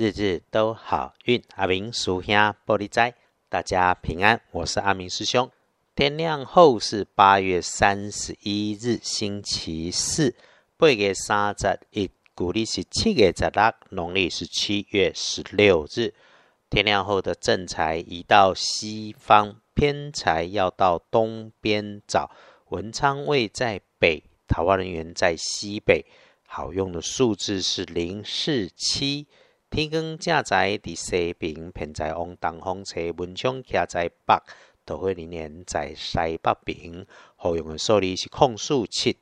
日日都好运。阿明属兄玻璃斋，大家平安。我是阿明师兄。天亮后是八月三十一日，星期四。八月三十一，古历是七月十六，农历是七月十六日。天亮后的正财移到西方，偏财要到东边找。文昌位在北，桃花人员在西北。好用的数字是零四七。天光正在伫西边，偏在往东方车文昌徛在北，桃花人员在西北边。好用的数字是控诉七。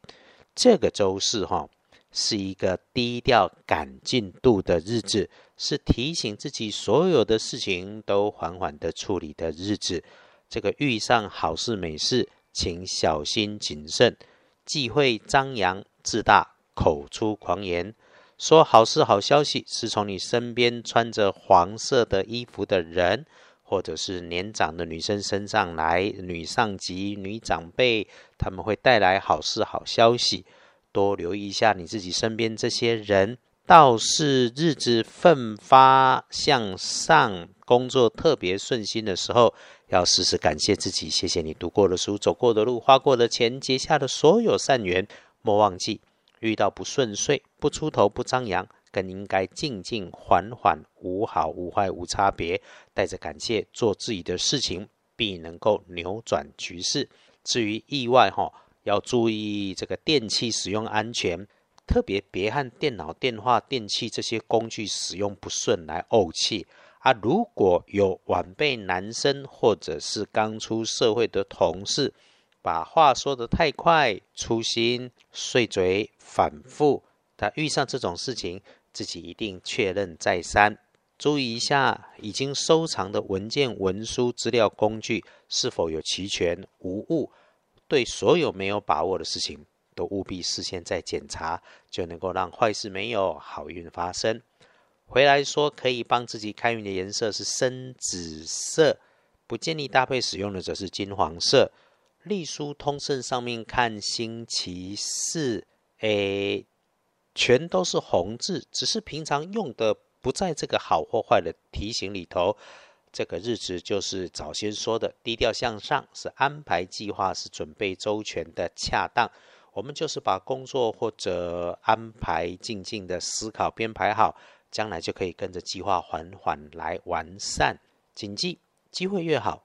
这个周四哈，是一个低调赶进度的日子，是提醒自己所有的事情都缓缓的处理的日子。这个遇上好事美事。请小心谨慎，忌讳张扬自大，口出狂言。说好事好消息是从你身边穿着黄色的衣服的人，或者是年长的女生身上来。女上级、女长辈，他们会带来好事好消息。多留意一下你自己身边这些人。倒是日子奋发向上，工作特别顺心的时候。要时时感谢自己，谢谢你读过的书、走过的路、花过的钱、结下的所有善缘。莫忘记，遇到不顺遂，不出头、不张扬，更应该静静缓缓，无好无坏无差别，带着感谢做自己的事情，必能够扭转局势。至于意外，哈，要注意这个电器使用安全，特别别和电脑、电话、电器这些工具使用不顺来怄气。啊，如果有晚辈男生或者是刚出社会的同事，把话说得太快、粗心、碎嘴、反复，他遇上这种事情，自己一定确认再三，注意一下已经收藏的文件、文书、资料、工具是否有齐全无误。对所有没有把握的事情，都务必事先再检查，就能够让坏事没有，好运发生。回来说可以帮自己开运的颜色是深紫色，不建议搭配使用的则是金黄色。隶书通胜上面看星期四，诶，全都是红字，只是平常用的不在这个好或坏的题型里头。这个日子就是早先说的低调向上，是安排计划，是准备周全的恰当。我们就是把工作或者安排静静的思考编排好。将来就可以跟着计划缓缓来完善。谨记，机会越好，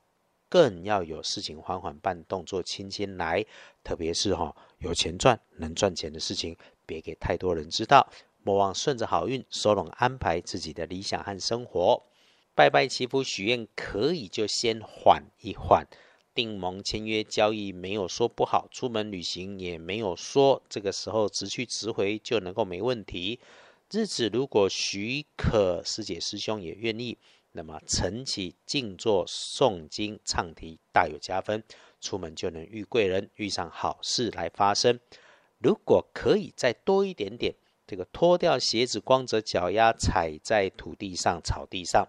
更要有事情缓缓办，动作轻轻来。特别是哈有钱赚、能赚钱的事情，别给太多人知道。莫忘顺着好运，收拢安排自己的理想和生活。拜拜祈福许愿可以，就先缓一缓。订盟签约交易没有说不好，出门旅行也没有说这个时候直去直回就能够没问题。日子如果许可，师姐师兄也愿意，那么晨起静坐诵经唱题大有加分，出门就能遇贵人，遇上好事来发生。如果可以再多一点点，这个脱掉鞋子，光着脚丫踩在土地上、草地上，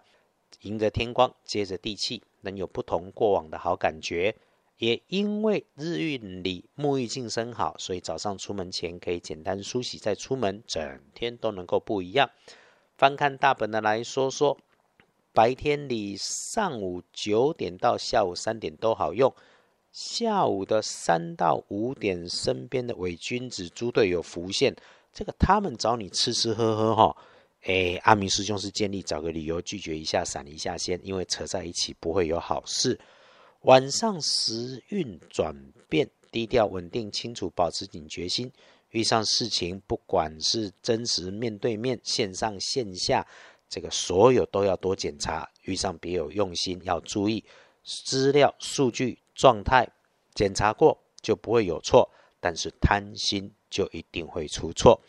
迎着天光，接着地气，能有不同过往的好感觉。也因为日运里沐浴净身好，所以早上出门前可以简单梳洗再出门，整天都能够不一样。翻看大本的来说说，白天里上午九点到下午三点都好用，下午的三到五点身边的伪君子猪队友浮现，这个他们找你吃吃喝喝哈，哎，阿明师兄是建议找个理由拒绝一下，闪一下先，因为扯在一起不会有好事。晚上时运转变，低调稳定清楚，保持警觉心。遇上事情，不管是真实面对面、线上线下，这个所有都要多检查。遇上别有用心，要注意资料、数据、状态，检查过就不会有错。但是贪心就一定会出错。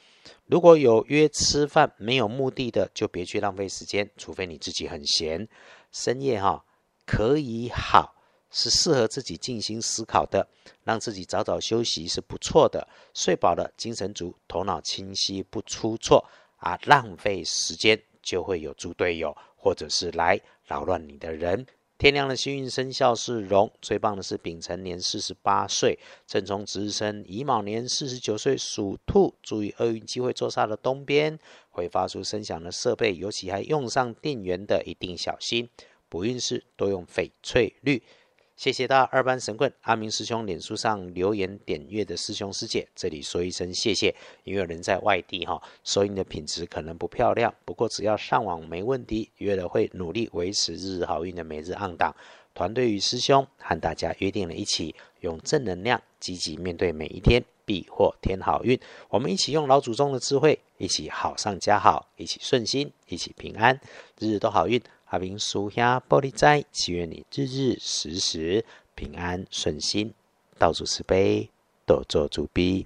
如果有约吃饭没有目的的，就别去浪费时间，除非你自己很闲。深夜哈可以好。是适合自己静心思考的，让自己早早休息是不错的。睡饱了，精神足，头脑清晰，不出错啊！浪费时间就会有猪队友，或者是来扰乱你的人。天亮的幸运生肖是龙，最棒的是丙辰年四十八岁，正冲值日生乙卯年四十九岁属兔。注意厄运机会坐煞的东边，会发出声响的设备，尤其还用上电源的，一定小心。不运势多用翡翠绿。谢谢到二班神棍阿明师兄脸书上留言点阅的师兄师姐，这里说一声谢谢，因为人在外地哈，收音的品质可能不漂亮，不过只要上网没问题，约了会努力维持日日好运的每日按档。团队与师兄和大家约定了一起用正能量积极面对每一天，必获天好运。我们一起用老祖宗的智慧，一起好上加好，一起顺心，一起平安，日日都好运。阿明叔兄玻璃斋，祈愿你日日时时平安顺心，道主慈悲，多做主逼。